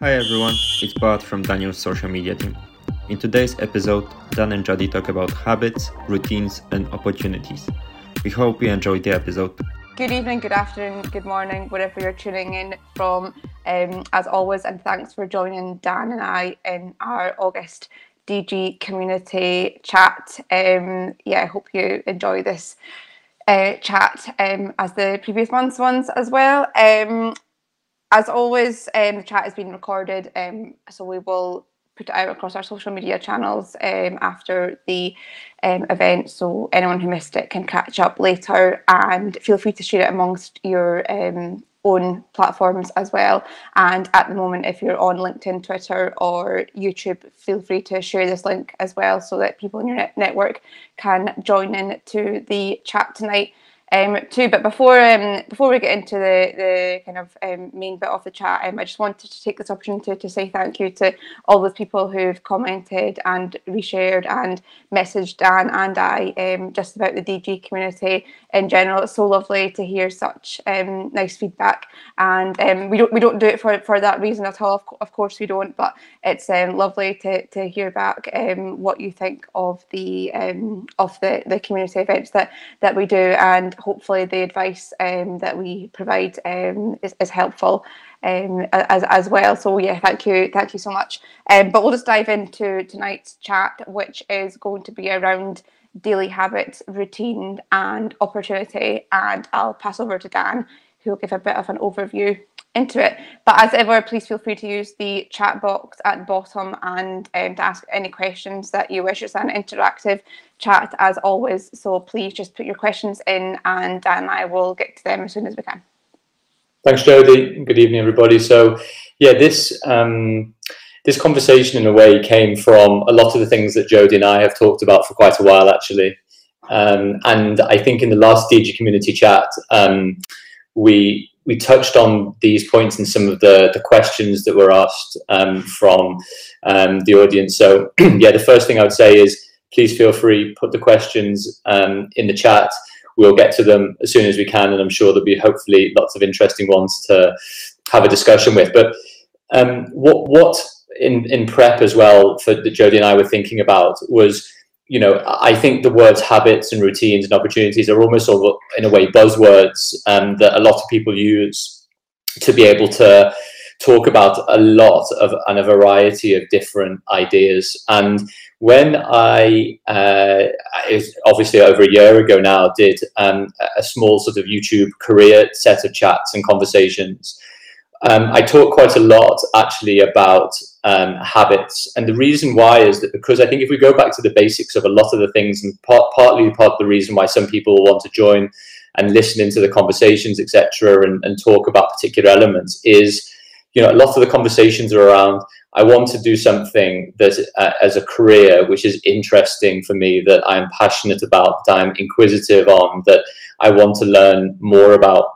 Hi everyone, it's Bart from Daniel's social media team. In today's episode, Dan and Jody talk about habits, routines, and opportunities. We hope you enjoyed the episode. Good evening, good afternoon, good morning, wherever you're tuning in from, um, as always, and thanks for joining Dan and I in our August DG community chat. Um, yeah, I hope you enjoy this uh, chat um, as the previous month's ones as well. Um, as always, um, the chat has been recorded, um, so we will put it out across our social media channels um, after the um, event. So anyone who missed it can catch up later, and feel free to share it amongst your um, own platforms as well. And at the moment, if you're on LinkedIn, Twitter, or YouTube, feel free to share this link as well, so that people in your net- network can join in to the chat tonight um, too. But before um, before we get into the, the kind of um, main bit of the chat, um, I just wanted to take this opportunity to say thank you to all those people who've commented and reshared and messaged Dan and I um, just about the DG community in general. It's so lovely to hear such um, nice feedback, and we don't we don't do it for, for that reason at all. Of, of course we don't, but it's lovely to, to hear back what you think of the of the, the community events that that we do, and hopefully the advice um, that we provide um, is, is helpful um, as, as well. So yeah, thank you, thank you so much. Um, but we'll just dive into tonight's chat, which is going to be around daily habits, routine, and opportunity. And I'll pass over to Dan, who will give a bit of an overview into it. But as ever, please feel free to use the chat box at the bottom and um, to ask any questions that you wish. It's an interactive chat as always. So please just put your questions in and Dan and I will get to them as soon as we can. Thanks, Jody. Good evening, everybody. So, yeah, this um, this conversation in a way came from a lot of the things that Jody and I have talked about for quite a while, actually. Um, and I think in the last DG community chat, um, we we touched on these points and some of the, the questions that were asked um, from um, the audience. So, yeah, the first thing I would say is please feel free put the questions um, in the chat. We'll get to them as soon as we can, and I'm sure there'll be hopefully lots of interesting ones to have a discussion with. But um, what what in in prep as well for that Jody and I were thinking about was you know, I think the words habits and routines and opportunities are almost of, in a way, buzzwords um, that a lot of people use to be able to talk about a lot of and a variety of different ideas. And when I, uh, obviously over a year ago now, did um, a small sort of YouTube career set of chats and conversations, um, I talk quite a lot actually about um, habits. And the reason why is that because I think if we go back to the basics of a lot of the things, and part, partly part of the reason why some people want to join and listen into the conversations, etc., and, and talk about particular elements is, you know, a lot of the conversations are around. I want to do something that, uh, as a career, which is interesting for me, that I'm passionate about, that I'm inquisitive on, that I want to learn more about,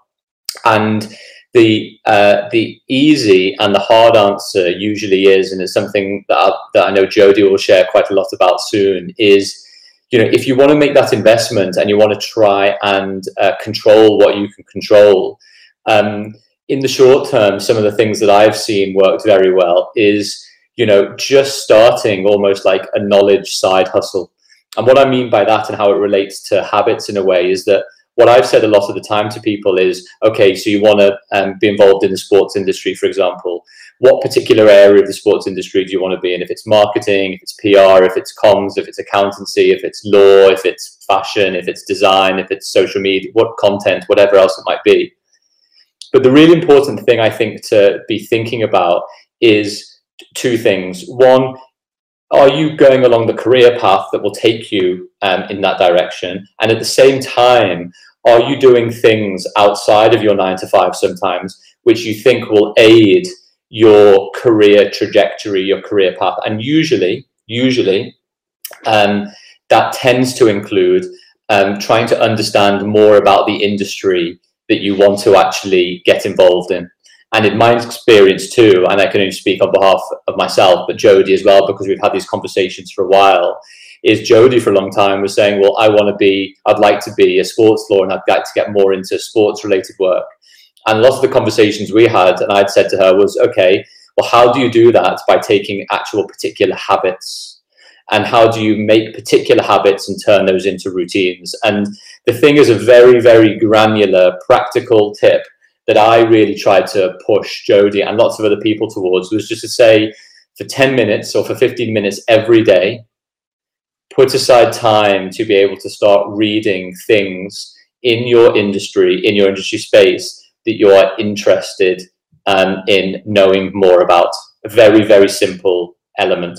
and the uh, the easy and the hard answer usually is, and it's something that I, that I know Jody will share quite a lot about soon. Is you know if you want to make that investment and you want to try and uh, control what you can control. Um, in the short term, some of the things that I've seen worked very well is you know just starting almost like a knowledge side hustle. And what I mean by that and how it relates to habits in a way is that what I've said a lot of the time to people is, okay, so you want to um, be involved in the sports industry, for example. What particular area of the sports industry do you want to be in? If it's marketing, if it's PR, if it's comms, if it's accountancy, if it's law, if it's fashion, if it's design, if it's social media, what content, whatever else it might be. But the really important thing I think to be thinking about is two things. One, are you going along the career path that will take you um, in that direction? And at the same time, are you doing things outside of your nine to five sometimes which you think will aid your career trajectory your career path and usually usually um, that tends to include um, trying to understand more about the industry that you want to actually get involved in and in my experience too and i can only speak on behalf of myself but jody as well because we've had these conversations for a while is Jody for a long time was saying, well, I want to be, I'd like to be a sports law and I'd like to get more into sports related work. And a lot of the conversations we had, and I'd said to her was, okay, well, how do you do that by taking actual particular habits? And how do you make particular habits and turn those into routines? And the thing is a very, very granular, practical tip that I really tried to push Jody and lots of other people towards was just to say for 10 minutes or for 15 minutes every day, put aside time to be able to start reading things in your industry, in your industry space that you are interested um, in knowing more about. A very, very simple element.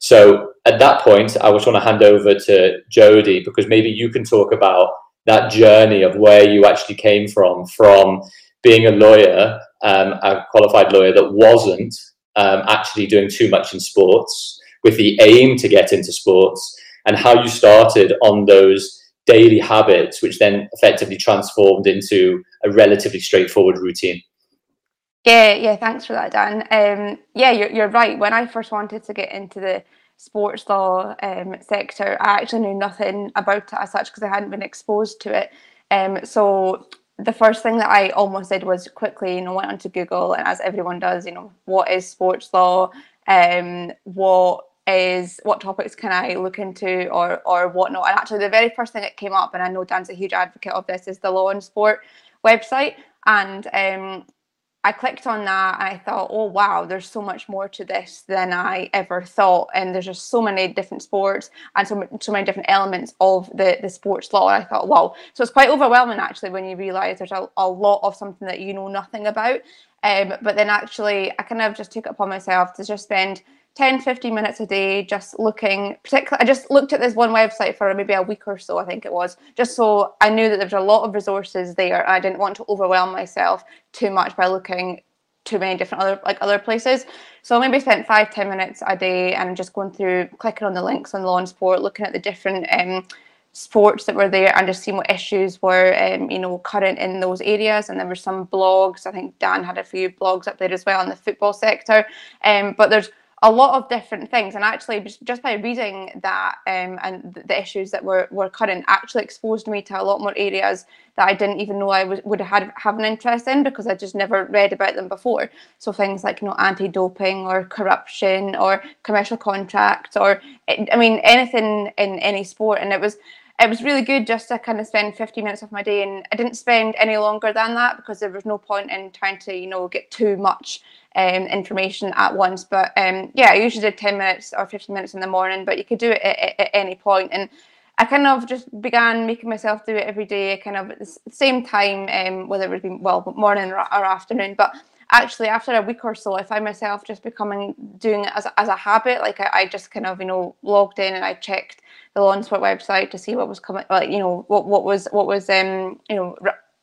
So at that point, I was want to hand over to Jody because maybe you can talk about that journey of where you actually came from, from being a lawyer, um, a qualified lawyer that wasn't um, actually doing too much in sports with the aim to get into sports, and how you started on those daily habits, which then effectively transformed into a relatively straightforward routine. Yeah, yeah, thanks for that, Dan. Um, yeah, you're, you're right. When I first wanted to get into the sports law um, sector, I actually knew nothing about it as such because I hadn't been exposed to it. Um, so the first thing that I almost did was quickly, you know, went onto Google and as everyone does, you know, what is sports law? Um, what is what topics can I look into or or whatnot? And actually, the very first thing that came up, and I know Dan's a huge advocate of this, is the Law and Sport website. And um, I clicked on that and I thought, oh wow, there's so much more to this than I ever thought. And there's just so many different sports and so, so many different elements of the, the sports law. And I thought, wow. So it's quite overwhelming actually when you realise there's a, a lot of something that you know nothing about. Um, but then actually, I kind of just took it upon myself to just spend 10 15 minutes a day just looking particularly i just looked at this one website for maybe a week or so i think it was just so i knew that there was a lot of resources there. I didn't want to overwhelm myself too much by looking too many different other like other places. So maybe spent five ten minutes a day and just going through clicking on the links on law and sport looking at the different um, sports that were there and just seeing what issues were um, you know current in those areas. And there were some blogs. I think dan had a few blogs up there as well in the football sector. Um, but there's a lot of different things. And actually just by reading that um, and the issues that were, were current actually exposed me to a lot more areas that I didn't even know I was, would have have an interest in because I just never read about them before. So things like you know anti-doping or corruption or commercial contracts or I mean anything in any sport. And it was it was really good just to kind of spend 50 minutes of my day. And I didn't spend any longer than that because there was no point in trying to you know get too much um, information at once. But um, yeah I usually did 10 minutes or 15 minutes in the morning but you could do it at, at, any point. And I kind of just began making myself do it every day kind of at the same time um, whether it would be well morning or, or afternoon. But actually after a week or so i found myself just becoming doing it as, as a habit. Like I, I, just kind of you know logged in and i checked the law and sport website to see what was coming, like you know what what was what was um you know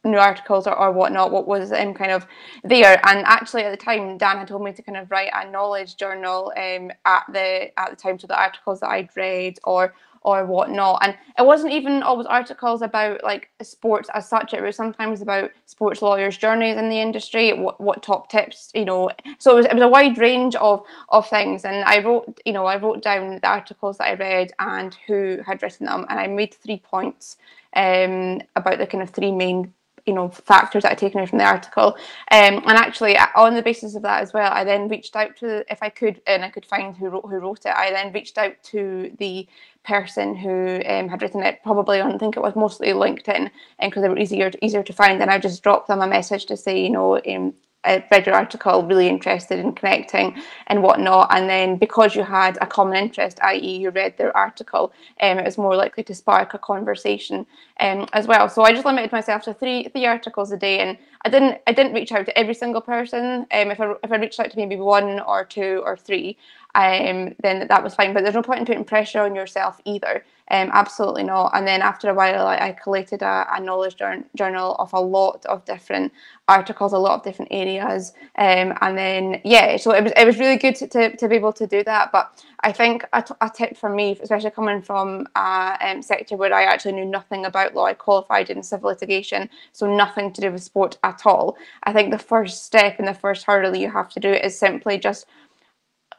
new articles or, or whatnot, what was um, kind of there. And actually, at the time, Dan had told me to kind of write a knowledge journal um, at the at the time, so the articles that I'd read or or whatnot. And it wasn't even always articles about like sports as such. It was sometimes about sports lawyers' journeys in the industry, what, what top tips, you know. So it was, it was a wide range of of things. And I wrote, you know, I wrote down the articles that I read and who had written them, and I made three points um, about the kind of three main you know factors that I taken away from the article. Um, and actually, on the basis of that as well, I then reached out to if I could and I could find who wrote who wrote it. I then reached out to the person who um, had written it, probably on I think it was mostly LinkedIn, and because they were easier easier to find. And I just dropped them a message to say, you know, um, Read your article, really interested in connecting and whatnot. And then because you had a common interest, i.e., you read their article, um, it was more likely to spark a conversation um, as well. So I just limited myself to three three articles a day, and I didn't I didn't reach out to every single person. Um, if I if I reached out to maybe one or two or three, um, then that was fine. But there's no point in putting pressure on yourself either. Um, absolutely not. And then after a while, I, collated a, a knowledge journal of a lot of different articles, a lot of different areas. Um, and then, yeah, so it was, it was really good to, to, to be able to do that. But I think a, t- a tip for me, especially coming from a um, sector where I actually knew nothing about law, I qualified in civil litigation, so nothing to do with sport at all. I think the first step and the first hurdle you have to do is simply just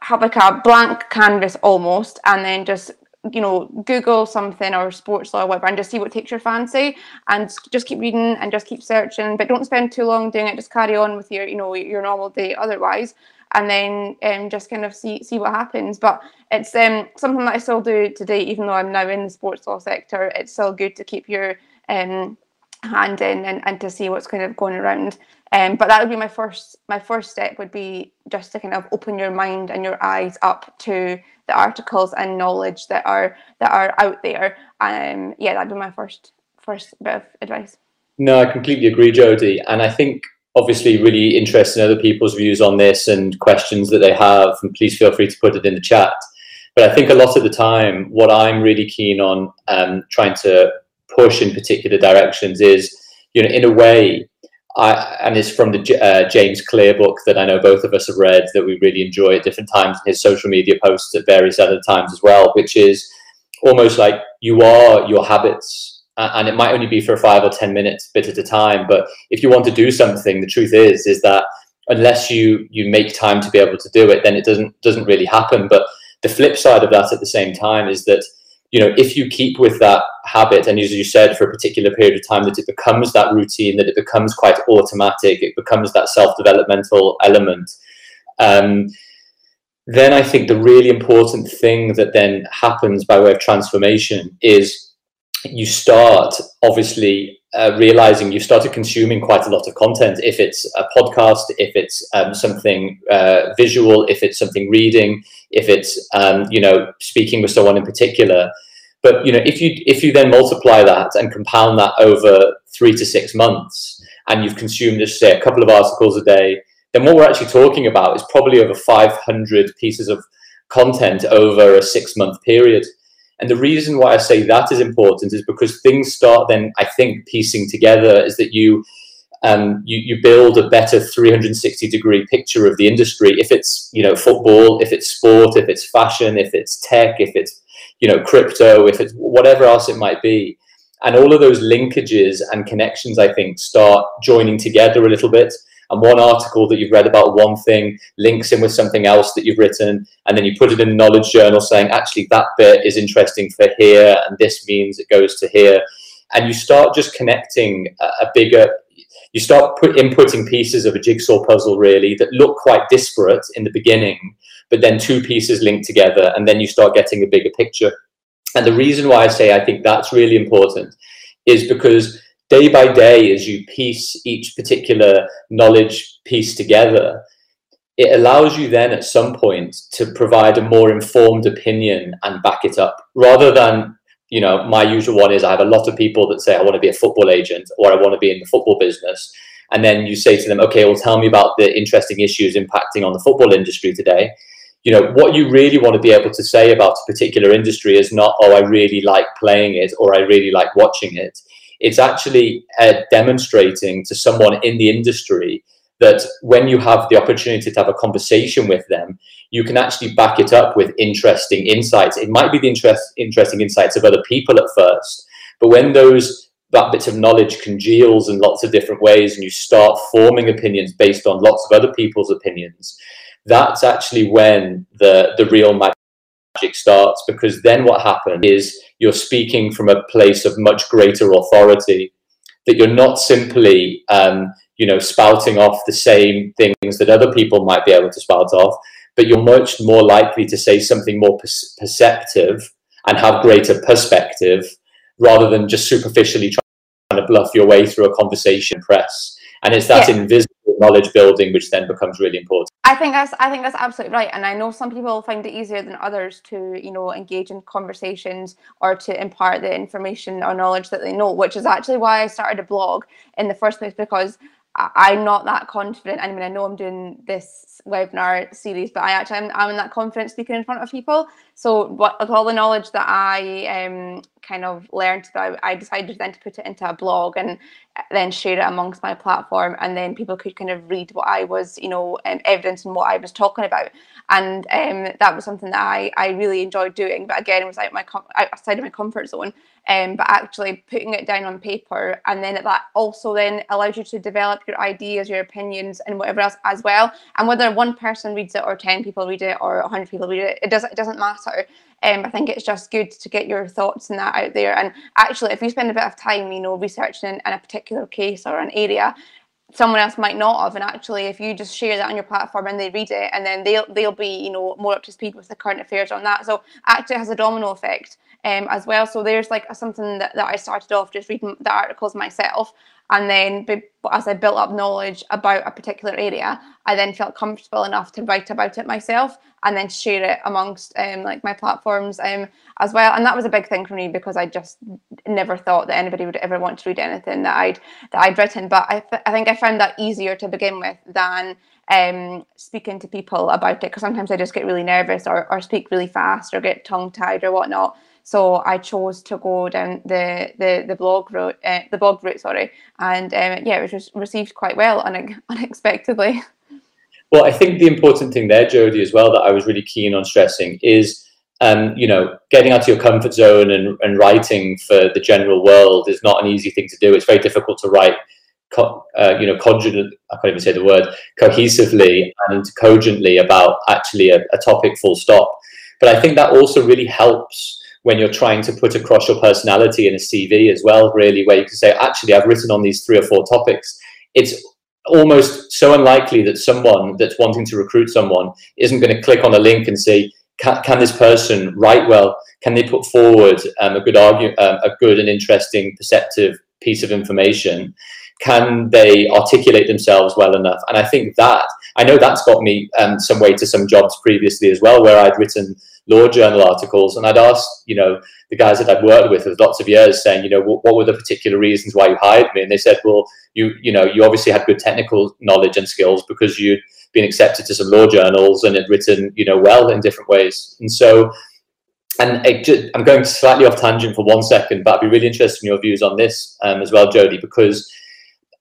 have like a blank canvas almost and then just you know, Google something or sports law or whatever and just see what takes your fancy and just keep reading and just keep searching. But don't spend too long doing it. Just carry on with your, you know, your normal day otherwise. and then um, just kind of see see what happens. But it's um, something that I still do today, even though I'm now in the sports law sector. It's still good to keep your um, hand in and, and to see what's kind of going around. Um, but that would be my first my first step would be just to kind of open your mind and your eyes up to the articles and knowledge that are that are out there. Um, yeah, that'd be my first first bit of advice. No, I completely agree, Jody, And I think obviously really interested in other people's views on this and questions that they have. And please feel free to put it in the chat. But I think a lot of the time, what I'm really keen on um, trying to push in particular directions is, you know, in a way, I, and it's from the uh, James Clear book that I know both of us have read that we really enjoy at different times his social media posts at various other times as well, which is almost like you are your habits. And it might only be for five or 10 minutes bit at a time. But if you want to do something, the truth is, is that unless you, you make time to be able to do it, then it doesn't, doesn't really happen. But the flip side of that at the same time is that you know, if you keep with that habit, and as you said, for a particular period of time, that it becomes that routine, that it becomes quite automatic, it becomes that self-developmental element. Um, then I think the really important thing that then happens by way of transformation is you start obviously uh, realizing you've started consuming quite a lot of content. If it's a podcast, if it's um, something uh, visual, if it's something reading, if it's um, you know speaking with someone in particular. But you know if you if you then multiply that and compound that over three to six months, and you've consumed just say a couple of articles a day, then what we're actually talking about is probably over 500 pieces of content over a six month period. And the reason why I say that is important is because things start then, I think, piecing together is that you um, you, you build a better 360 degree picture of the industry. If it's, you know, football, if it's sport, if it's fashion, if it's tech, if it's, you know, crypto, if it's whatever else it might be. And all of those linkages and connections, I think, start joining together a little bit. And one article that you've read about one thing links in with something else that you've written. And then you put it in a knowledge journal saying, actually, that bit is interesting for here. And this means it goes to here. And you start just connecting a, a bigger you start put inputting pieces of a jigsaw puzzle really that look quite disparate in the beginning, but then two pieces link together, and then you start getting a bigger picture. And the reason why I say I think that's really important is because day by day, as you piece each particular knowledge piece together, it allows you then at some point to provide a more informed opinion and back it up rather than you know, my usual one is I have a lot of people that say, I want to be a football agent or I want to be in the football business. And then you say to them, okay, well, tell me about the interesting issues impacting on the football industry today. You know, what you really want to be able to say about a particular industry is not, oh, I really like playing it or I really like watching it. It's actually uh, demonstrating to someone in the industry that when you have the opportunity to have a conversation with them, you can actually back it up with interesting insights. It might be the interest, interesting insights of other people at first, but when those that bits of knowledge congeals in lots of different ways and you start forming opinions based on lots of other people's opinions, that's actually when the, the real magic starts because then what happens is you're speaking from a place of much greater authority that you're not simply um, you know spouting off the same things that other people might be able to spout off but you're much more likely to say something more perceptive and have greater perspective rather than just superficially trying to bluff your way through a conversation press. And it's that yeah. invisible knowledge building which then becomes really important. I think that's I think that's absolutely right. And I know some people find it easier than others to, you know, engage in conversations or to impart the information or knowledge that they know, which is actually why I started a blog in the first place because I'm not that confident. I mean, I know I'm doing this webinar series, but I actually I'm, I'm in that confident speaking in front of people. So, what with all the knowledge that I um, kind of learned, that I, I decided then to put it into a blog and then share it amongst my platform, and then people could kind of read what I was, you know, um, evidence and what I was talking about. And um, that was something that I, I really enjoyed doing. But again, it was like my outside of my comfort zone um, but actually putting it down on paper and then that also then allows you to develop your ideas your opinions and whatever else as well and whether one person reads it or 10 people read it or 100 people read it it doesn't it doesn't matter um, I think it's just good to get your thoughts and that out there. And actually if you spend a bit of time you know researching in, in a particular case or an area someone else might not have. And actually if you just share that on your platform and they read it and then they'll they'll be you know more up to speed with the current affairs on that. So actually it has a domino effect um, as well. So there's like something that, that i started off just reading the articles myself and then as I built up knowledge about a particular area, I then felt comfortable enough to write about it myself and then share it amongst um, like my platforms um, as well. And that was a big thing for me because I just never thought that anybody would ever want to read anything that I'd that I'd written. But I, th- I think I found that easier to begin with than um, speaking to people about it because sometimes I just get really nervous or, or speak really fast or get tongue tied or whatnot. So I chose to go down the the, the blog route, uh, the blog route, sorry, and um, yeah, it was received quite well une- unexpectedly. Well, I think the important thing there, Jody, as well, that I was really keen on stressing is, um, you know, getting out of your comfort zone and, and writing for the general world is not an easy thing to do. It's very difficult to write, co- uh, you know, cogent, I can't even say the word, cohesively and cogently about actually a, a topic full stop. But I think that also really helps when you're trying to put across your personality in a CV as well, really, where you can say, actually, I've written on these three or four topics. It's almost so unlikely that someone that's wanting to recruit someone isn't going to click on a link and say, can, can this person write well? Can they put forward um, a good argue, um, a good and interesting, perceptive piece of information? Can they articulate themselves well enough? And I think that I know that's got me um, some way to some jobs previously as well, where I'd written law journal articles, and I'd ask, you know, the guys that I'd worked with for lots of years, saying, you know, what, what were the particular reasons why you hired me? And they said, well, you, you know, you obviously had good technical knowledge and skills because you'd been accepted to some law journals and had written, you know, well in different ways. And so, and just, I'm going slightly off tangent for one second, but I'd be really interested in your views on this um, as well, Jody, because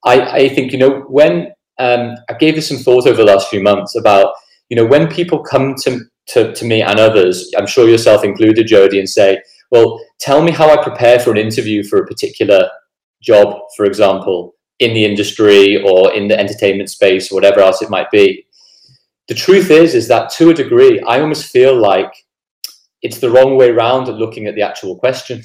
I, I think, you know, when um, I gave this some thought over the last few months about, you know, when people come to to, to me and others, I'm sure yourself included, Jody, and say, well, tell me how I prepare for an interview for a particular job, for example, in the industry or in the entertainment space or whatever else it might be. The truth is, is that to a degree, I almost feel like it's the wrong way around looking at the actual question.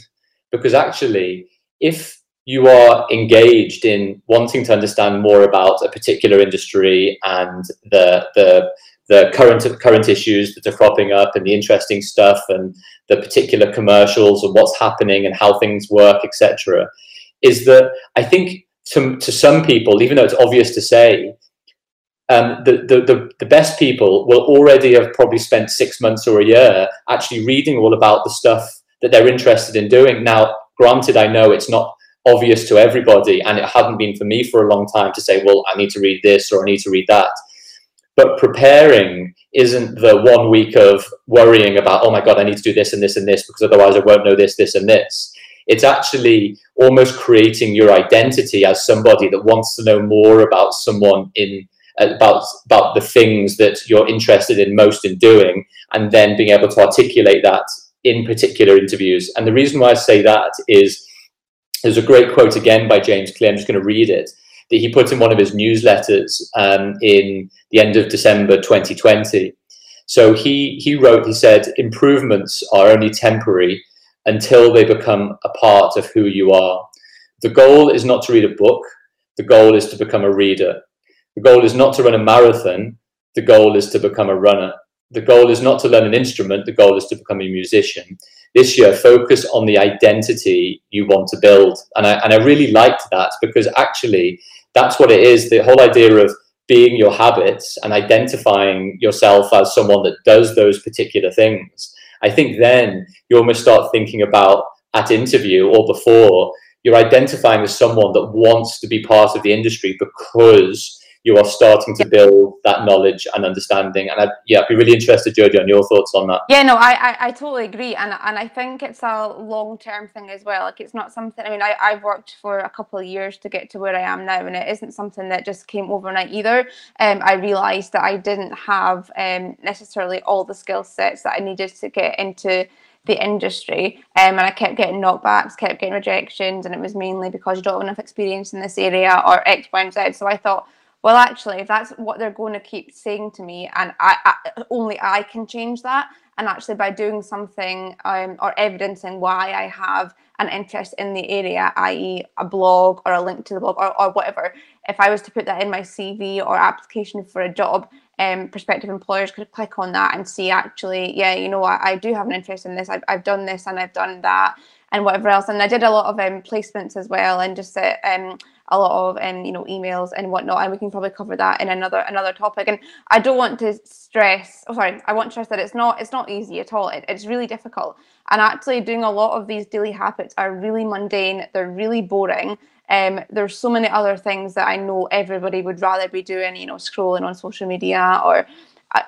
Because actually, if you are engaged in wanting to understand more about a particular industry and the the the current current issues that are cropping up and the interesting stuff and the particular commercials and what's happening and how things work, etc., is that I think to, to some people, even though it's obvious to say, um, the, the, the, the best people will already have probably spent six months or a year actually reading all about the stuff that they're interested in doing. Now, granted, I know it's not obvious to everybody, and it hadn't been for me for a long time to say, well, I need to read this or I need to read that. But preparing isn't the one week of worrying about, oh my God, I need to do this and this and this because otherwise I won't know this, this, and this. It's actually almost creating your identity as somebody that wants to know more about someone in uh, about about the things that you're interested in most in doing and then being able to articulate that in particular interviews and the reason why i say that is there's a great quote again by james clear i'm just going to read it that he put in one of his newsletters um, in the end of December 2020. So he he wrote, he said, improvements are only temporary until they become a part of who you are. The goal is not to read a book. The goal is to become a reader. The goal is not to run a marathon. The goal is to become a runner. The goal is not to learn an instrument. The goal is to become a musician. This year, focus on the identity you want to build. And I, and I really liked that because actually, that's what it is. The whole idea of being your habits and identifying yourself as someone that does those particular things. I think then you almost start thinking about at interview or before, you're identifying as someone that wants to be part of the industry because you are starting to build that knowledge and understanding. And I, yeah, I'd be really interested, Jodie, on your thoughts on that. Yeah, no, I, I, I totally agree, and and I think it's a long term thing as well. Like it's not something. I mean, I I've worked for a couple of years to get to where I am now, and it isn't something that just came overnight either. Um, I realised that I didn't have um necessarily all the skill sets that I needed to get into the industry um, and I kept getting knockbacks, kept getting rejections and it was mainly because you don't have enough experience in this area or X, Y and Z. So I thought, well actually if that's what they're going to keep saying to me and I, I only i can change that and actually by doing something um, or evidencing why i have an interest in the area i.e a blog or a link to the blog or, or whatever if I was to put that in my CV or application for a job, um, prospective employers could click on that and see actually, yeah, you know, I, I do have an interest in this. I've, I've done this and I've done that and whatever else. And I did a lot of um, placements as well, and just uh, um, a lot of um, you know emails and whatnot. And we can probably cover that in another another topic. And I don't want to stress. Oh, sorry, I want to stress that it's not it's not easy at all. It, it's really difficult. And actually, doing a lot of these daily habits are really mundane. They're really boring. Um, there's so many other things that I know everybody would rather be doing. You know, scrolling on social media or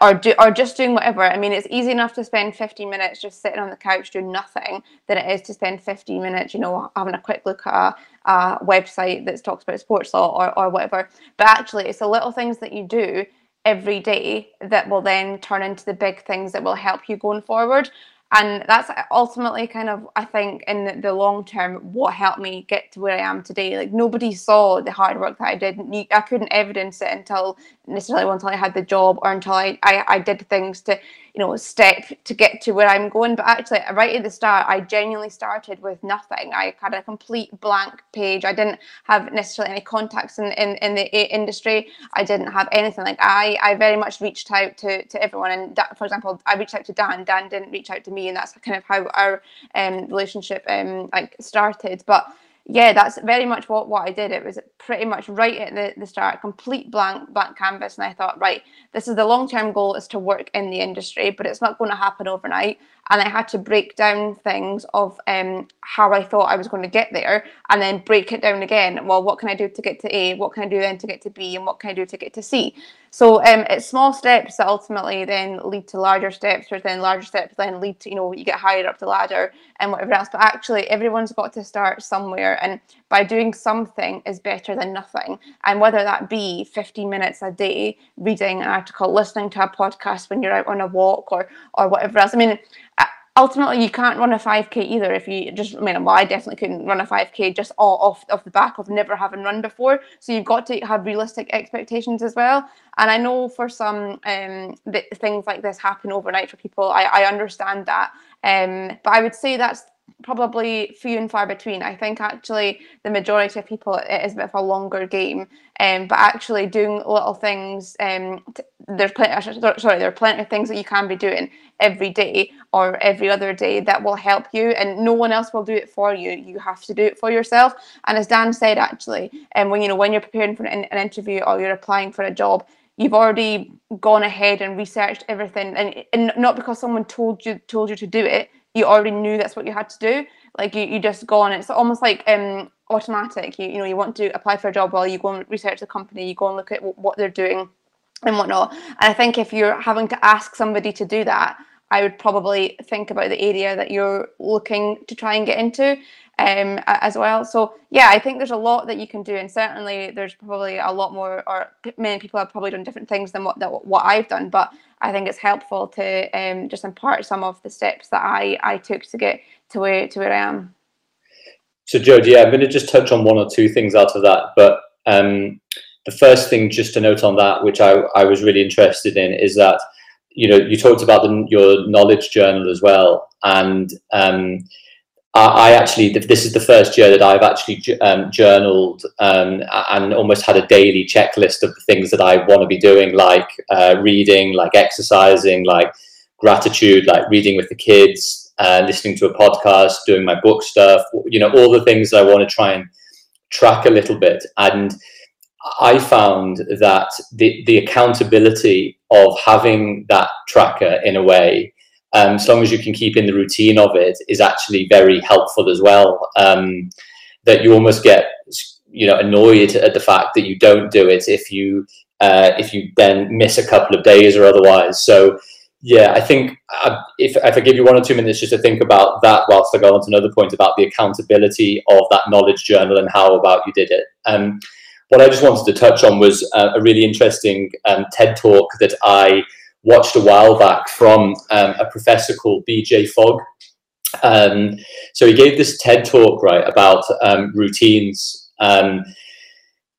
or do or just doing whatever. I mean, it's easy enough to spend 15 minutes just sitting on the couch doing nothing than it is to spend 15 minutes, you know, having a quick look at a, website that talks about sports law or, or whatever. But actually, it's the little things that you do every day that will then turn into the big things that will help you going forward. And that's ultimately kind of i think in the long term what helped me get to where i am today. Like nobody saw the hard work that i did. I couldn't evidence it until necessarily until i had the job or until i i, I did things to you know step to get to where i'm going. But actually right at the start i genuinely started with nothing. I had a complete blank page. I didn't have necessarily any contacts in, in, in the industry. I didn't have anything. Like i i very much reached out to to everyone. And for example i reached out to dan. Dan didn't reach out to me. And that's kind of how our um, relationship um like started. But yeah, that's very much what, what I did. It was pretty much right at the, the start, complete blank blank canvas. And I thought, right, this is the long term goal is to work in the industry, but it's not going to happen overnight and I had to break down things of um, how I thought I was going to get there and then break it down again. Well, what can I do to get to A? What can I do then to get to B? And what can I do to get to C? So um, it's small steps that ultimately then lead to larger steps, or then larger steps then lead to, you know, you get higher up the ladder and whatever else. But actually, everyone's got to start somewhere. And by doing something is better than nothing. And whether that be 15 minutes a day, reading an article, listening to a podcast when you're out on a walk or, or whatever else. I mean, ultimately you can't run a 5k either if you just I mean well I definitely couldn't run a 5k just all off off the back of never having run before. So you've got to have realistic expectations as well. And I know for some um that things like this happen overnight for people. I, I understand that. Um but I would say that's probably few and far between. I think actually the majority of people it is a bit of a longer game, um, but actually doing little things. Um, t- there's plenty. Sorry, there are plenty of things that you can be doing every day or every other day that will help you, and no one else will do it for you. You have to do it for yourself. And as Dan said, actually, and um, when you know when you're preparing for an, an interview or you're applying for a job, you've already gone ahead and researched everything and, and not because someone told you told you to do it you already knew that's what you had to do. Like you, you just go on. It's almost like um, automatic. You, you know, you want to apply for a job, well, you go and research the company, you go and look at w- what they're doing and whatnot. And I think if you're having to ask somebody to do that, I would probably think about the area that you're looking to try and get into um, as well. So yeah, I think there's a lot that you can do, and certainly there's probably a lot more, or many people have probably done different things than what that, what I've done. But I think it's helpful to um, just impart some of the steps that I I took to get to where to where I am. So Jodie, yeah, I'm going to just touch on one or two things out of that, but. Um, the first thing just to note on that, which I, I was really interested in, is that you know you talked about the, your knowledge journal as well, and um, I actually, this is the first year that I've actually um, journaled um, and almost had a daily checklist of the things that I want to be doing, like uh, reading, like exercising, like gratitude, like reading with the kids, uh, listening to a podcast, doing my book stuff, you know, all the things that I want to try and track a little bit. And I found that the, the accountability of having that tracker in a way um, as long as you can keep in the routine of it, is actually very helpful as well. Um, that you almost get you know annoyed at the fact that you don't do it if you uh, if you then miss a couple of days or otherwise. So yeah, I think uh, if, if I give you one or two minutes just to think about that, whilst I go on to another point about the accountability of that knowledge journal and how about you did it. Um, what I just wanted to touch on was uh, a really interesting um, TED talk that I watched a while back from um, a professor called BJ Fogg. Um, so he gave this TED talk right about um, routines, um,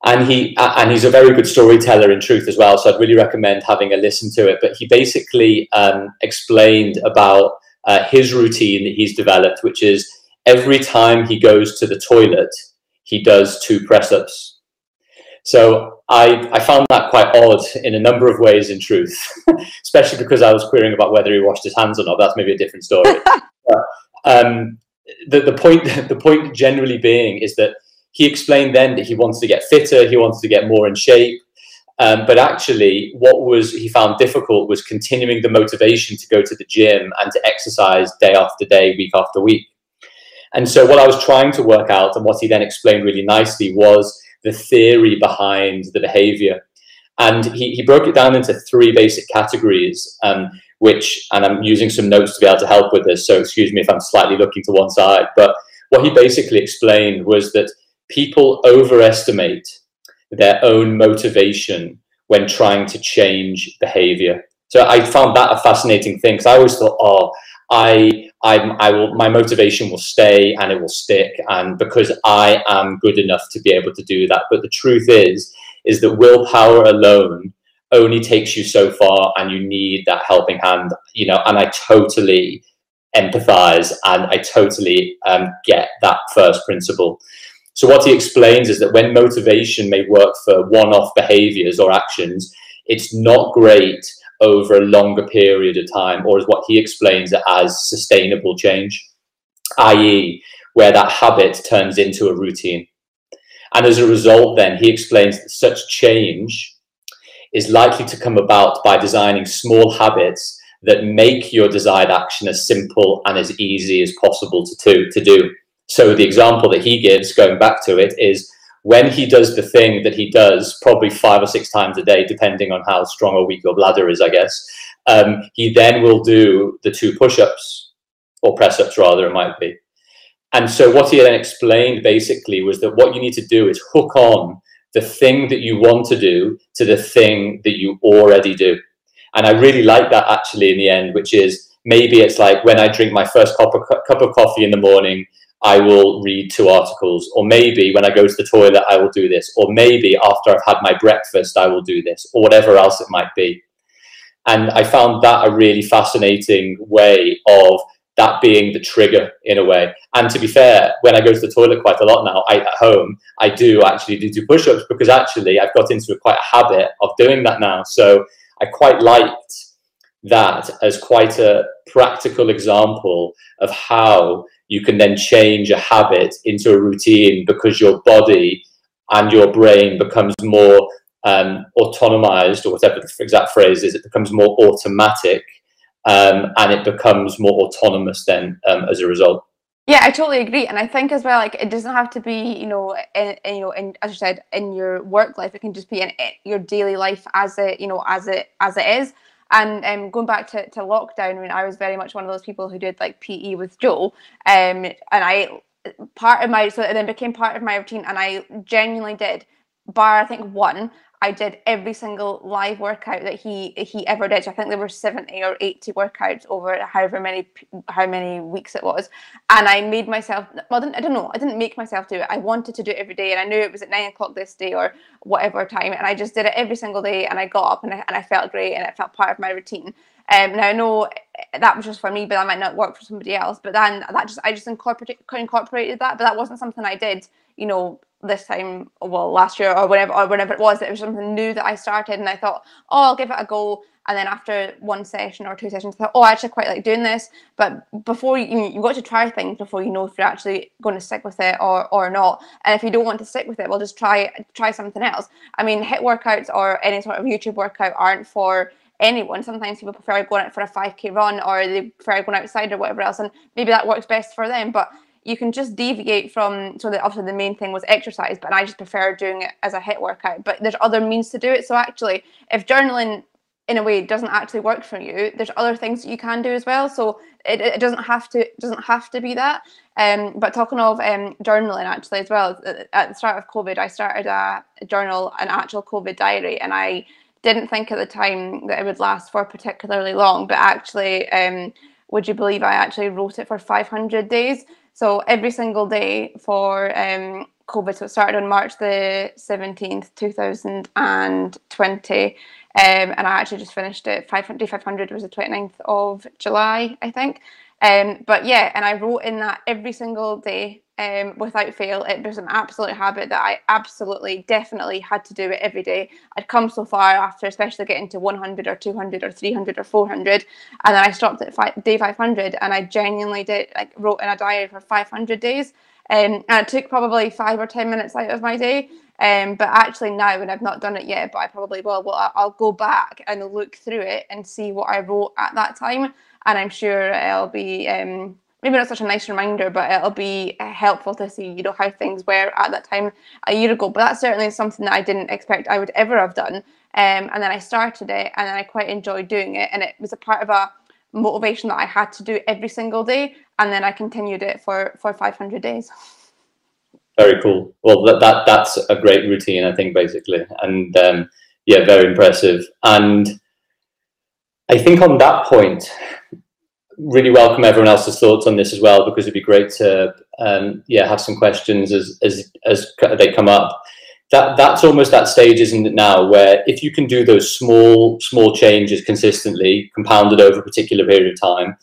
and he and he's a very good storyteller in truth as well. So I'd really recommend having a listen to it. But he basically um, explained about uh, his routine that he's developed, which is every time he goes to the toilet, he does two press ups. So I, I found that quite odd in a number of ways, in truth, especially because I was querying about whether he washed his hands or not. That's maybe a different story. but, um, the, the point the point generally being is that he explained then that he wanted to get fitter, he wanted to get more in shape. Um, but actually, what was he found difficult was continuing the motivation to go to the gym and to exercise day after day, week after week. And so, what I was trying to work out, and what he then explained really nicely, was the theory behind the behavior. And he, he broke it down into three basic categories, um, which, and I'm using some notes to be able to help with this, so excuse me if I'm slightly looking to one side. But what he basically explained was that people overestimate their own motivation when trying to change behavior. So I found that a fascinating thing because I always thought, oh, I, I, I will, my motivation will stay and it will stick, and because I am good enough to be able to do that. But the truth is, is that willpower alone only takes you so far, and you need that helping hand. You know, and I totally empathize and I totally um, get that first principle. So what he explains is that when motivation may work for one-off behaviors or actions, it's not great over a longer period of time, or as what he explains it as sustainable change, i.e., where that habit turns into a routine. And as a result, then he explains that such change is likely to come about by designing small habits that make your desired action as simple and as easy as possible to, to, to do. So the example that he gives, going back to it, is when he does the thing that he does, probably five or six times a day, depending on how strong or weak your bladder is, I guess. Um, he then will do the two push-ups or press-ups, rather, it might be. And so what he then explained basically was that what you need to do is hook on the thing that you want to do to the thing that you already do. And I really like that actually in the end, which is maybe it's like when I drink my first cup of, cup of coffee in the morning, I will read two articles, or maybe when I go to the toilet, I will do this, or maybe after I've had my breakfast, I will do this, or whatever else it might be. And I found that a really fascinating way of that being the trigger in a way. And to be fair, when I go to the toilet quite a lot now, I, at home, I do actually do, do push ups because actually I've got into a, quite a habit of doing that now. So I quite liked that as quite a practical example of how you can then change a habit into a routine because your body and your brain becomes more um, autonomized or whatever the exact phrase is, it becomes more automatic um, and it becomes more autonomous then um, as a result. Yeah, I totally agree, and I think as well, like it doesn't have to be, you know, in, in you know, in as you said, in your work life. It can just be in, your daily life as it, you know, as it as it is. And um, going back to, to lockdown, I mean, I was very much one of those people who did like PE with Joe, um, and I part of my so it then became part of my routine, and I genuinely did, bar I think one, I did every single live workout that he he ever did. I think there were seventy or eighty workouts over however many how many weeks it was, and I made myself. Well, I, didn't, I don't know. I didn't make myself do it. I wanted to do it every day, and I knew it was at nine o'clock this day or whatever time, and I just did it every single day. And I got up and I, and I felt great, and it felt part of my routine. Um, now I know that was just for me, but that might not work for somebody else. But then that just I just incorporated incorporated that, but that wasn't something I did. You know, this time, well, last year or whenever or whenever it was, it was something new that I started, and I thought, oh, I'll give it a go. And then after one session or two sessions, I thought, oh, I actually quite like doing this. But before you, you've got to try things before you know if you're actually going to stick with it or or not. And if you don't want to stick with it, well, just try try something else. I mean, HIIT workouts or any sort of YouTube workout aren't for anyone. Sometimes people prefer going out for a 5k run or they prefer going outside or whatever else, and maybe that works best for them. But you can just deviate from so that obviously the main thing was exercise but i just prefer doing it as a HIIT workout but there's other means to do it. So actually if journaling in a way doesn't actually work for you there's other things that you can do as well. So it, it doesn't have to doesn't have to be that. Um, but talking of um, journaling actually as well at the start of covid i started a, a journal an actual covid diary and i didn't think at the time that it would last for particularly long but actually um, would you believe i actually wrote it for 500 days so every single day for um, COVID, so it started on March the 17th, 2020. Um, and I actually just finished it. 500, 500 was the 29th of July, I think. Um, but yeah, and I wrote in that every single day um, without fail. It was an absolute habit that I absolutely, definitely had to do it every day. I'd come so far after, especially getting to 100 or 200 or 300 or 400, and then I stopped at five, day 500, and I genuinely did like wrote in a diary for 500 days. Um, and it took probably five or 10 minutes out of my day. Um, but actually now, and I've not done it yet, but I probably will. Well, I'll go back and look through it and see what I wrote at that time, and I'm sure it'll be um, maybe not such a nice reminder, but it'll be uh, helpful to see, you know, how things were at that time a year ago. But that's certainly something that I didn't expect I would ever have done. Um, and then I started it, and I quite enjoyed doing it, and it was a part of a motivation that I had to do every single day, and then I continued it for for 500 days. Very cool. Well, that, that that's a great routine, I think, basically, and um, yeah, very impressive. And I think on that point, really welcome everyone else's thoughts on this as well, because it'd be great to um, yeah have some questions as as as they come up. That that's almost that stage, isn't it now, where if you can do those small small changes consistently, compounded over a particular period of time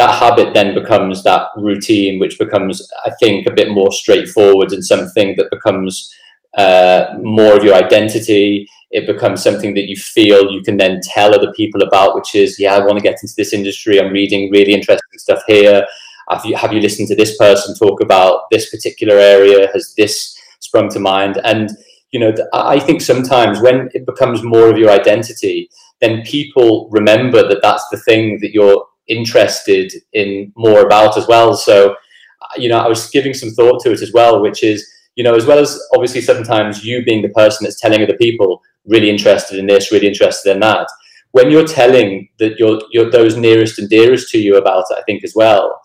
that habit then becomes that routine, which becomes, I think, a bit more straightforward and something that becomes uh, more of your identity. It becomes something that you feel you can then tell other people about, which is, yeah, I want to get into this industry. I'm reading really interesting stuff here. Have you, have you listened to this person talk about this particular area? Has this sprung to mind? And, you know, I think sometimes when it becomes more of your identity, then people remember that that's the thing that you're interested in more about as well. So, uh, you know, I was giving some thought to it as well, which is, you know, as well as obviously sometimes you being the person that's telling other people really interested in this, really interested in that. When you're telling that you're, you're those nearest and dearest to you about it, I think as well,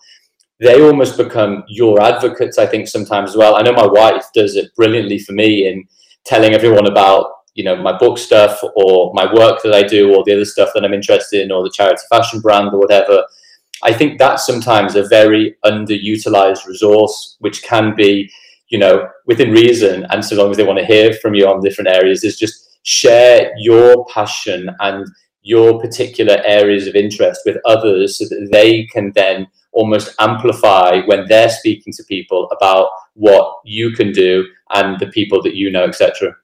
they almost become your advocates. I think sometimes as well. I know my wife does it brilliantly for me in telling everyone about you know my book stuff or my work that I do or the other stuff that I'm interested in or the charity fashion brand or whatever. I think that's sometimes a very underutilized resource, which can be, you know, within reason, and so long as they want to hear from you on different areas, is just share your passion and your particular areas of interest with others so that they can then almost amplify when they're speaking to people about what you can do and the people that you know, etc.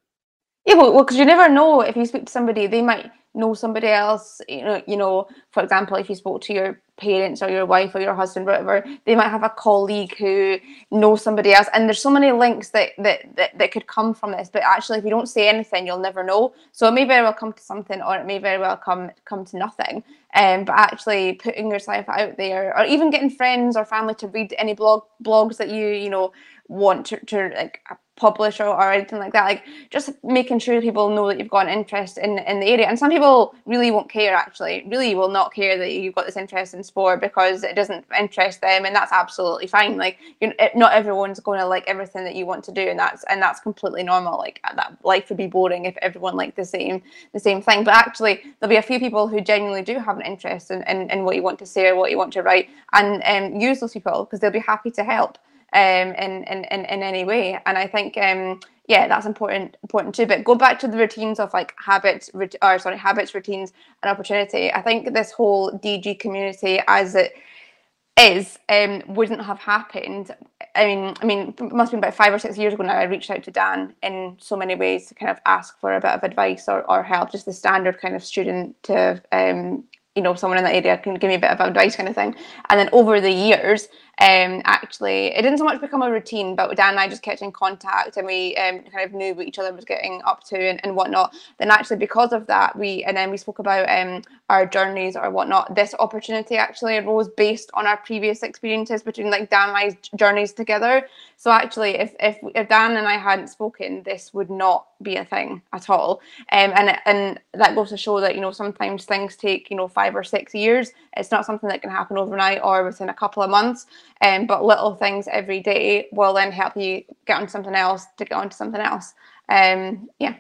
Yeah, well, because you never know if you speak to somebody, they might know somebody else. You know, you know, for example, if you spoke to your parents or your wife or your husband, whatever, they might have a colleague who knows somebody else. And there's so many links that that that, that could come from this. But actually, if you don't say anything, you'll never know. So it may very well come to something, or it may very well come come to nothing. Um, but actually putting yourself out there, or even getting friends or family to read any blog blogs that you you know want to, to like publish or, or anything like that like just making sure people know that you've got an interest in in the area. And some people really won't care actually really will not care that you've got this interest in sport because it doesn't interest them and that's absolutely fine like you not everyone's going to like everything that you want to do and that's and that's completely normal like that life would be boring if everyone liked the same the same thing. But actually there'll be a few people who genuinely do have an interest in, in, in what you want to say or what you want to write and um, use those people because they'll be happy to help um, in, in, in, in any way. And I think, um, yeah, that's important important too. But go back to the routines of like habits, or sorry, habits, routines, and opportunity. I think this whole DG community, as it is, um, wouldn't have happened. I mean, I mean, must have been about five or six years ago now. I reached out to Dan in so many ways to kind of ask for a bit of advice or, or help, just the standard kind of student to um, you know someone in that area can give me a bit of advice kind of thing and then over the years um actually it didn't so much become a routine but dan and i just kept in contact and we um, kind of knew what each other was getting up to and, and whatnot. Then actually because of that we and then we spoke about um our journeys or whatnot this opportunity actually arose based on our previous experiences between like dan and i's journeys together. So actually if if, if dan and i hadn't spoken this would not be a thing at all. Um and and that goes to show that you know sometimes things take you know five or six years. It's not something that can happen overnight or within a couple of months um, but little things every day will then help you get on something else to get onto something else. Um, yeah.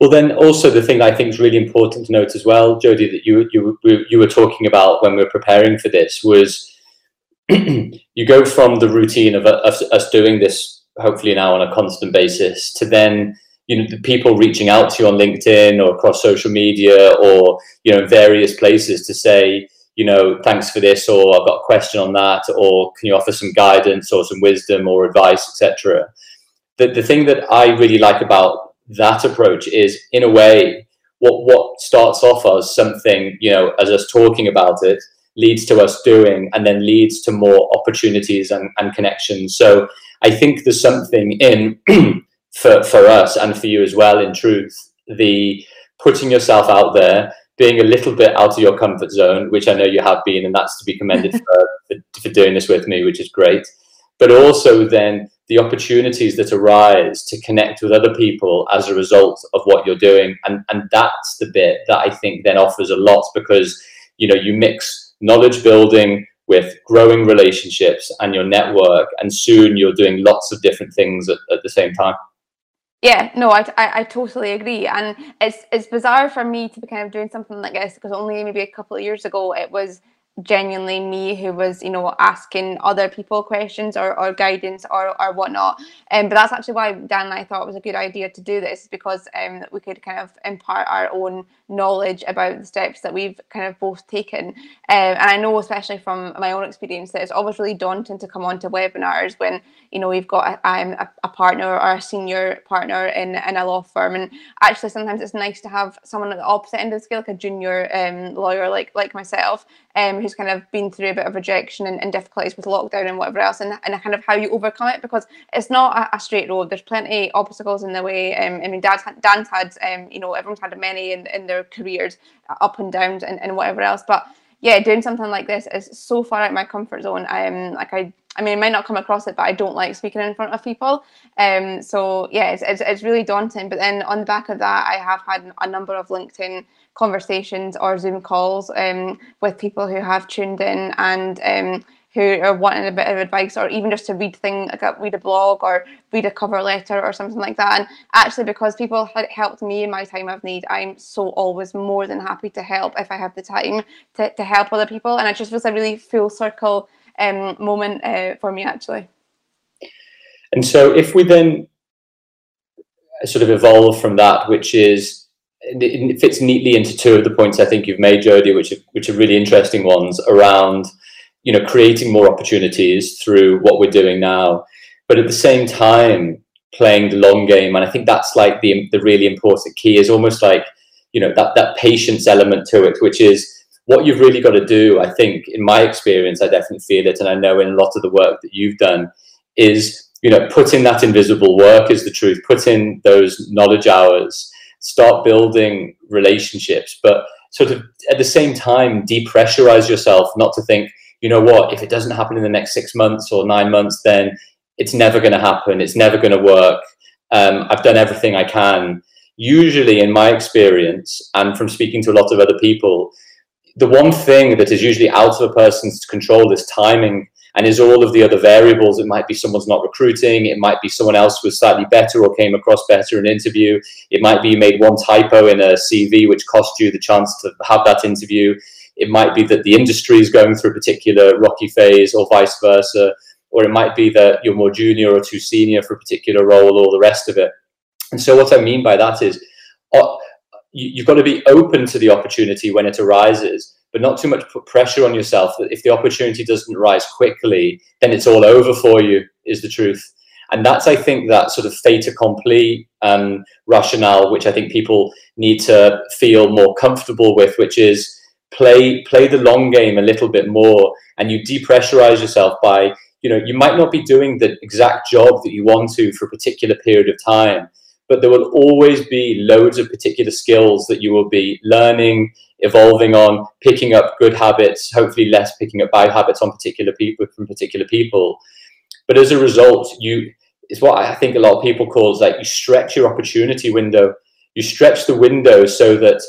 Well, then also the thing I think is really important to note as well, Jodie, that you you you were talking about when we were preparing for this was you go from the routine of, of us doing this hopefully now on a constant basis to then you know the people reaching out to you on LinkedIn or across social media or you know various places to say you know, thanks for this, or I've got a question on that, or can you offer some guidance or some wisdom or advice, etc. The, the thing that I really like about that approach is, in a way, what what starts off as something, you know, as us talking about it, leads to us doing, and then leads to more opportunities and, and connections. So I think there's something in for for us and for you as well. In truth, the putting yourself out there being a little bit out of your comfort zone, which I know you have been, and that's to be commended for, for, for doing this with me, which is great. But also then the opportunities that arise to connect with other people as a result of what you're doing. And, and that's the bit that I think then offers a lot because, you know, you mix knowledge building with growing relationships and your network, and soon you're doing lots of different things at, at the same time. Yeah, no, I, I, I, totally agree, and it's it's bizarre for me to be kind of doing something like this because only maybe a couple of years ago it was genuinely me who was you know asking other people questions or, or guidance or, or whatnot. Um, but that's actually why dan and i thought it was a good idea to do this because um, we could kind of impart our own knowledge about the steps that we've kind of both taken um, and i know especially from my own experience that it's always really daunting to come onto webinars when you know we've got a, um, a, a partner or a senior partner in, in a law firm and actually sometimes it's nice to have someone at the opposite end of the scale like a junior um, lawyer like like myself um, who's kind of been through a bit of rejection and, and, difficulties with lockdown and whatever else, and, and kind of how you overcome it because it's not a, a straight road. There's plenty of obstacles in the way. Um, I mean, Dad's, Dan's had, um, you know, everyone's had many in, in their careers, uh, up and downs and, and whatever else. But yeah, doing something like this is so far out my comfort zone. I'm like I I mean, I might not come across it, but I don't like speaking in front of people. Um, so yeah, it's, it's, it's really daunting. But then on the back of that, I have had a number of LinkedIn conversations or Zoom calls um, with people who have tuned in and um, who are wanting a bit of advice or even just to read thing like read a blog or read a cover letter or something like that. And actually because people had helped me in my time of need i'm so always more than happy to help if i have the time to, to help other people. And it just was a really full circle um, moment uh, for me actually. And so if we then sort of evolve from that which is it fits neatly into two of the points I think you've made, Jodie, which are, which are really interesting ones around, you know, creating more opportunities through what we're doing now, but at the same time playing the long game. And I think that's like the the really important key is almost like, you know, that that patience element to it, which is what you've really got to do. I think, in my experience, I definitely feel it, and I know in a lot of the work that you've done is, you know, put in that invisible work is the truth. Put in those knowledge hours start building relationships, but sort of at the same time, depressurize yourself not to think, you know what, if it doesn't happen in the next six months or nine months, then it's never going to happen. It's never going to work. Um, I've done everything I can. Usually, in my experience, and from speaking to a lot of other people, the one thing that is usually out of a person's control is timing and is all of the other variables. It might be someone's not recruiting. It might be someone else was slightly better or came across better in an interview. It might be you made one typo in a CV which cost you the chance to have that interview. It might be that the industry is going through a particular rocky phase or vice versa. Or it might be that you're more junior or too senior for a particular role or the rest of it. And so what I mean by that is uh, you've got to be open to the opportunity when it arises but not too much put pressure on yourself that if the opportunity doesn't rise quickly, then it's all over for you, is the truth. And that's, I think, that sort of fait accompli um, rationale, which I think people need to feel more comfortable with, which is play play the long game a little bit more, and you depressurize yourself by, you know, you might not be doing the exact job that you want to for a particular period of time, but there will always be loads of particular skills that you will be learning, evolving on, picking up good habits, hopefully less picking up bad habits on particular people from particular people. But as a result, you it's what I think a lot of people call is like you stretch your opportunity window. You stretch the window so that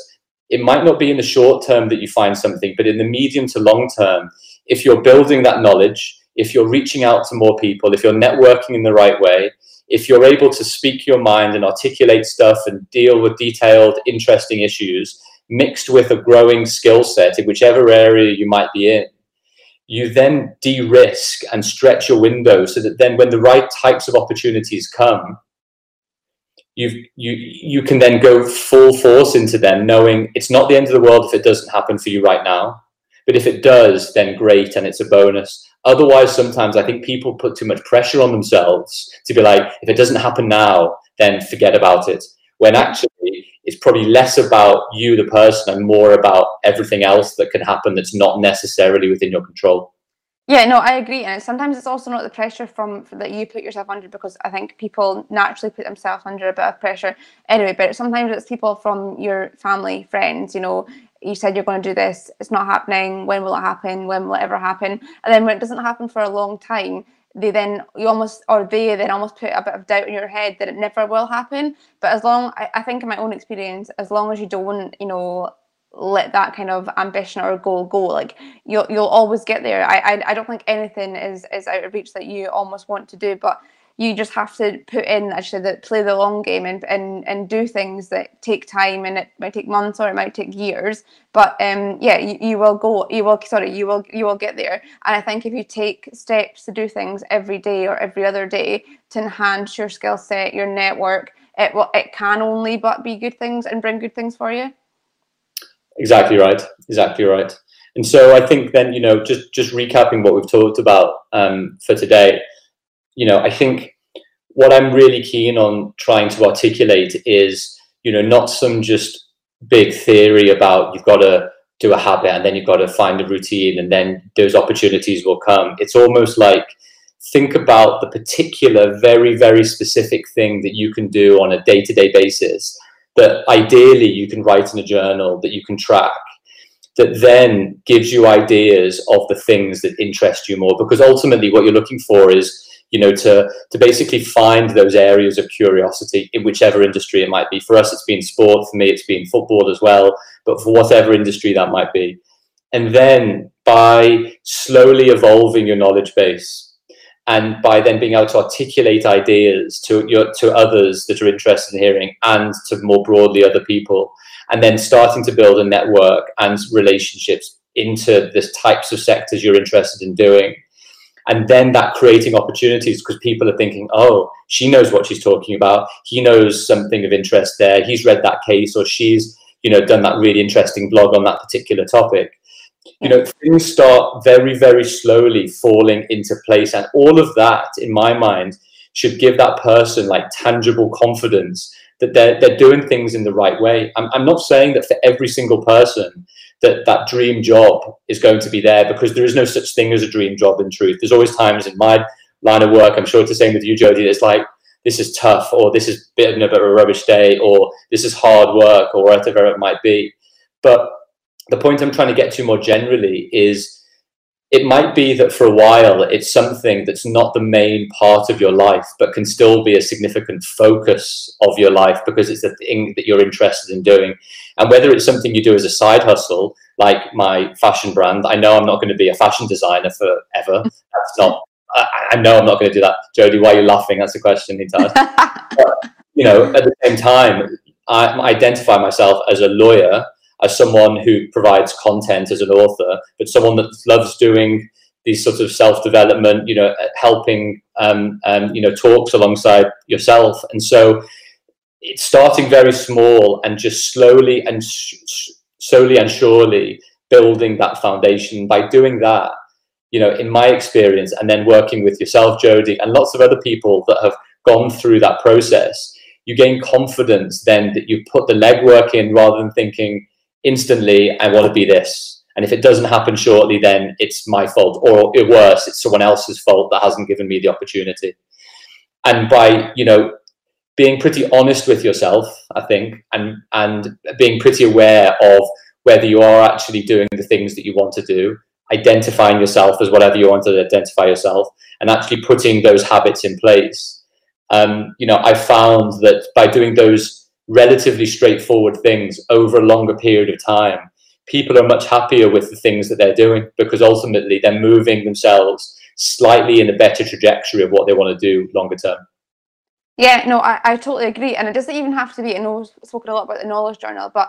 it might not be in the short term that you find something, but in the medium to long term, if you're building that knowledge, if you're reaching out to more people, if you're networking in the right way, if you're able to speak your mind and articulate stuff and deal with detailed, interesting issues, mixed with a growing skill set in whichever area you might be in, you then de-risk and stretch your window so that then when the right types of opportunities come, you you you can then go full force into them, knowing it's not the end of the world if it doesn't happen for you right now, But if it does, then great, and it's a bonus. Otherwise, sometimes I think people put too much pressure on themselves to be like, if it doesn't happen now, then forget about it. When actually, it's probably less about you, the person, and more about everything else that can happen that's not necessarily within your control. Yeah, no, I agree, and sometimes it's also not the pressure from that you put yourself under because I think people naturally put themselves under a bit of pressure anyway. But sometimes it's people from your family, friends. You know, you said you're going to do this, it's not happening. When will it happen? When will it ever happen? And then when it doesn't happen for a long time, they then you almost or they then almost put a bit of doubt in your head that it never will happen. But as long I, I think in my own experience, as long as you don't, you know, let that kind of ambition or goal go like you'll you'll always get there. I, I i don't think anything is is out of reach that you almost want to do but you just have to put in actually that play the long game and, and and do things that take time and it might take months or it might take years but um yeah you, you will go you will sorry you will you will get there. And i think if you take steps to do things every day or every other day to enhance your skill set your network it will it can only but be good things and bring good things for you Exactly right. Exactly right. And so I think then you know just just recapping what we've talked about um, for today, you know I think what I'm really keen on trying to articulate is you know not some just big theory about you've got to do a habit and then you've got to find a routine and then those opportunities will come. It's almost like think about the particular very very specific thing that you can do on a day-to-day basis that ideally you can write in a journal that you can track that then gives you ideas of the things that interest you more. Because ultimately what you're looking for is you know to to basically find those areas of curiosity in whichever industry it might be. For us it's been sport. For me it's been football as well. But for whatever industry that might be. And then by slowly evolving your knowledge base and by then being able to articulate ideas to your to others that are interested in hearing and to more broadly other people and then starting to build a network and relationships into the types of sectors you're interested in doing. And then that creating opportunities because people are thinking oh she knows what she's talking about. He knows something of interest there. He's read that case or she's you know done that really interesting blog on that particular topic you know things start very very slowly falling into place and all of that in my mind should give that person like tangible confidence that they're, they're doing things in the right way. I'm, I'm not saying that for every single person that that dream job is going to be there because there is no such thing as a dream job in truth. There's always times in my line of work i'm sure it's the same with you jody it's like this is tough or this is a bit of a rubbish day or this is hard work or whatever it might be. But the point I'm trying to get to more generally is it might be that for a while it's something that's not the main part of your life, but can still be a significant focus of your life because it's the thing that you're interested in doing. And whether it's something you do as a side hustle, like my fashion brand, I know I'm not going to be a fashion designer forever. That's not. I, I know I'm not going to do that. Jody, why are you laughing? That's a question but, you know, at the same time, I identify myself as a lawyer as someone who provides content as an author, but someone that loves doing these sorts of self-development, you know, helping, um, um, you know, talks alongside yourself. And so it's starting very small and just slowly and sh- slowly and surely building that foundation. By doing that, you know, in my experience, and then working with yourself, Jody, and lots of other people that have gone through that process, you gain confidence then that you put the legwork in rather than thinking, instantly, I want to be this. And if it doesn't happen shortly, then it's my fault, or worse, it's someone else's fault that hasn't given me the opportunity. And by you know being pretty honest with yourself, I think, and and being pretty aware of whether you are actually doing the things that you want to do, identifying yourself as whatever you want to identify yourself, and actually putting those habits in place. Um, you know, I found that by doing those relatively straightforward things over a longer period of time, people are much happier with the things that they're doing because ultimately they're moving themselves slightly in a better trajectory of what they want to do longer term. Yeah, no, I, I totally agree. And it doesn't even have to be, I know we've spoken a lot about the knowledge journal, but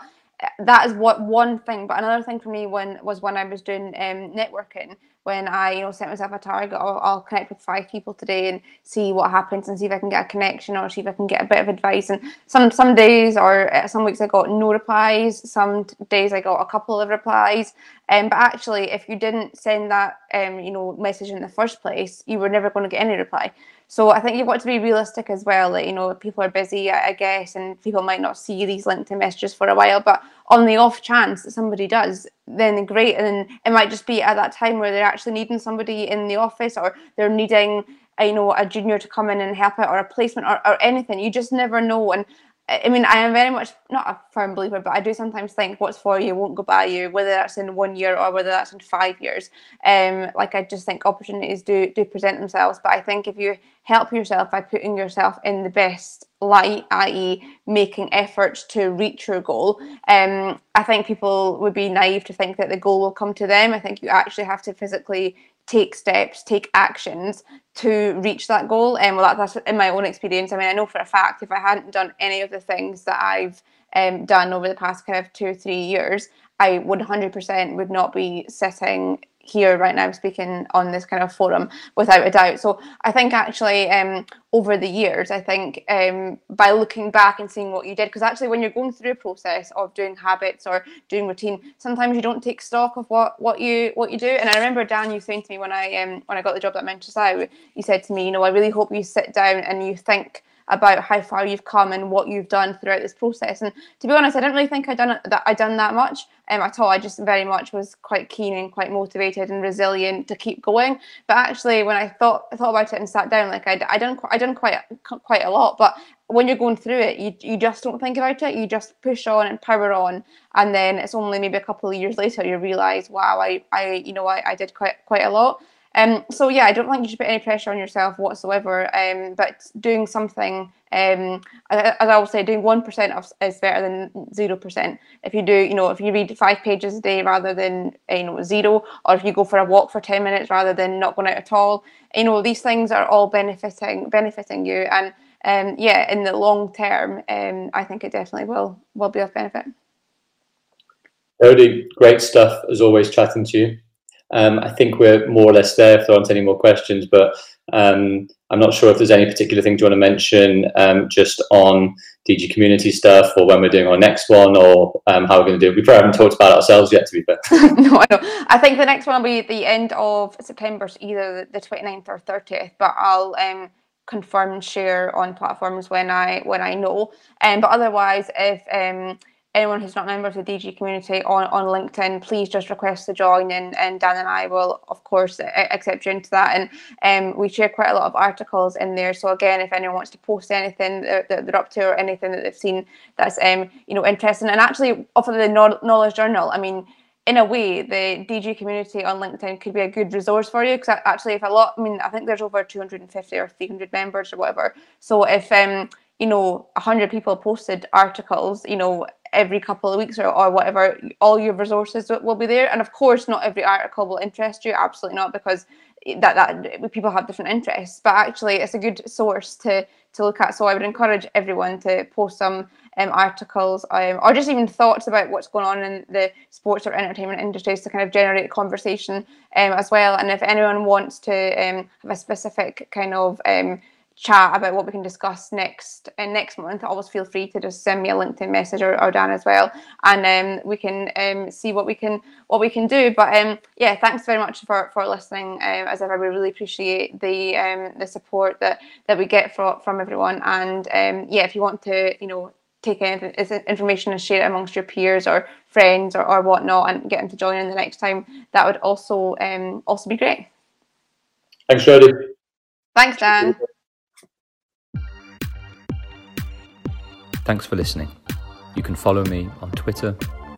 that is what one thing. But another thing for me when was when I was doing um, networking when I, you know, set myself a target, I'll, I'll, connect with five people today and see what happens and see if I can get a connection or see if I can get a bit of advice. And some some days or uh, some weeks I got no replies. Some days I got a couple of replies. Um, but actually, if you didn't send that, um, you know, message in the first place, you were never going to get any reply. So I think you've got to be realistic as well. That you know people are busy, I guess, and people might not see these LinkedIn messages for a while. But on the off chance that somebody does, then great. And it might just be at that time where they're actually needing somebody in the office, or they're needing uh, you know a junior to come in and help out, or a placement, or, or anything. You just never know. And I mean, I am very much not a firm believer, but I do sometimes think what's for you won't go by you, whether that's in one year or whether that's in five years. Um, like I just think opportunities do do present themselves, but I think if you help yourself by putting yourself in the best light, i.e., making efforts to reach your goal, um, I think people would be naive to think that the goal will come to them. I think you actually have to physically take steps, take actions to reach that goal. And well, that, that's in my own experience. I mean, I know for a fact if I hadn't done any of the things that I've um, done over the past kind of two or three years, I would 100% would not be sitting here right now speaking on this kind of forum without a doubt. So I think actually um, over the years, I think um, by looking back and seeing what you did, because actually when you're going through a process of doing habits or doing routine, sometimes you don't take stock of what what you what you do. And I remember Dan, you saying to me when I um, when I got the job at Manchester, you said to me, you know, I really hope you sit down and you think about how far you've come and what you've done throughout this process. And to be honest, I didn't really think I'd done that I'd done that much um, at all. I just very much was quite keen and quite motivated and resilient to keep going. But actually, when I thought I thought about it and sat down, like I I done I done quite quite a lot. But when you're going through it, you you just don't think about it. You just push on and power on, and then it's only maybe a couple of years later you realise, wow, I I you know I, I did quite quite a lot. Um, so yeah, I don't think you should put any pressure on yourself whatsoever. Um, but doing something, um, as I will say, doing one percent is better than zero percent. If you do, you know, if you read five pages a day rather than you know zero, or if you go for a walk for ten minutes rather than not going out at all, you know, these things are all benefiting benefiting you. And um, yeah, in the long term, um, I think it definitely will will be of benefit. Jodie, great stuff as always. Chatting to you. Um, I think we're more or less there if there aren't any more questions, but um, I'm not sure if there's any particular thing you want to mention um, just on DG community stuff or when we're doing our next one or um, how we're going to do it. We probably haven't talked about ourselves yet, to be fair. no, I know. I think the next one will be the end of September, so either the 29th or 30th, but I'll um, confirm share on platforms when I when I know. Um, but otherwise, if um, anyone who's not a member of the DG community on, on LinkedIn, please just request to join and, and Dan and I will, of course, accept you into that. And um, we share quite a lot of articles in there. So again, if anyone wants to post anything that, they're up to or anything that they've seen that's, um, you know, interesting. And actually, off of the Knowledge Journal, I mean, in a way, the DG community on LinkedIn could be a good resource for you because actually, if a lot, I mean, I think there's over 250 or 300 members or whatever. So if um, you know, 100 people posted articles, you know, every couple of weeks or, or whatever, all your resources will be there. And of course, not every article will interest you, absolutely not, because that, that people have different interests. But actually, it's a good source to, to look at. So I would encourage everyone to post some um, articles um, or just even thoughts about what's going on in the sports or entertainment industries to kind of generate a conversation um, as well. And if anyone wants to um, have a specific kind of um, chat about what we can discuss next uh, next month, always feel free to just send me a LinkedIn message or, or Dan as well, and um, we can um, see what we can what we can do. But um, yeah, thanks very much for for listening. Um, as ever, we really appreciate the um, the support that that we get from from everyone. And um, yeah, if you want to, you know. Take any information and share it amongst your peers or friends or, or whatnot, and get them to join in the next time. That would also um, also be great. Thanks, Jodie. Thanks, Dan. Thanks for listening. You can follow me on Twitter,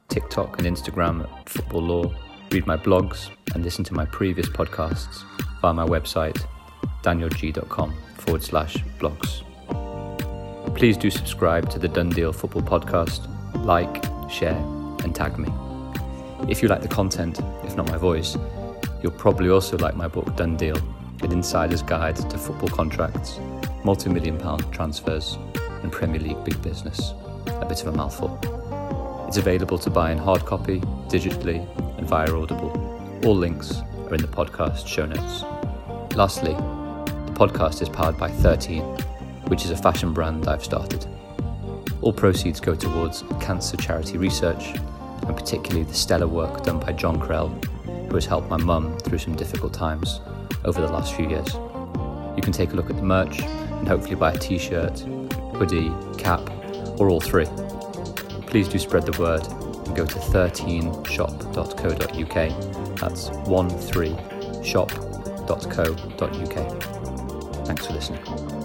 TikTok, and Instagram at Football Law, read my blogs, and listen to my previous podcasts via my website, danielgeey.com forward slash blogs. Please do subscribe to the Done Deal Football Podcast, like, share, and tag me. If you like the content, if not my voice, you'll probably also like my book Done Deal, an insider's guide to football contracts, multi million pound transfers, and Premier League big business. A bit of a mouthful. It's available to buy in hard copy, digitally, and via Audible. All links are in the podcast show notes. Lastly, the podcast is powered by 13, which is a fashion brand I've started. All proceeds go towards cancer charity research, and particularly the stellar work done by John Krell, who has helped my mum through some difficult times over the last few years. You can take a look at the merch and hopefully buy a t shirt, hoodie, cap, or all three. Please do spread the word and go to 13shop.co.uk. That's 13shop.co.uk. Thanks for listening.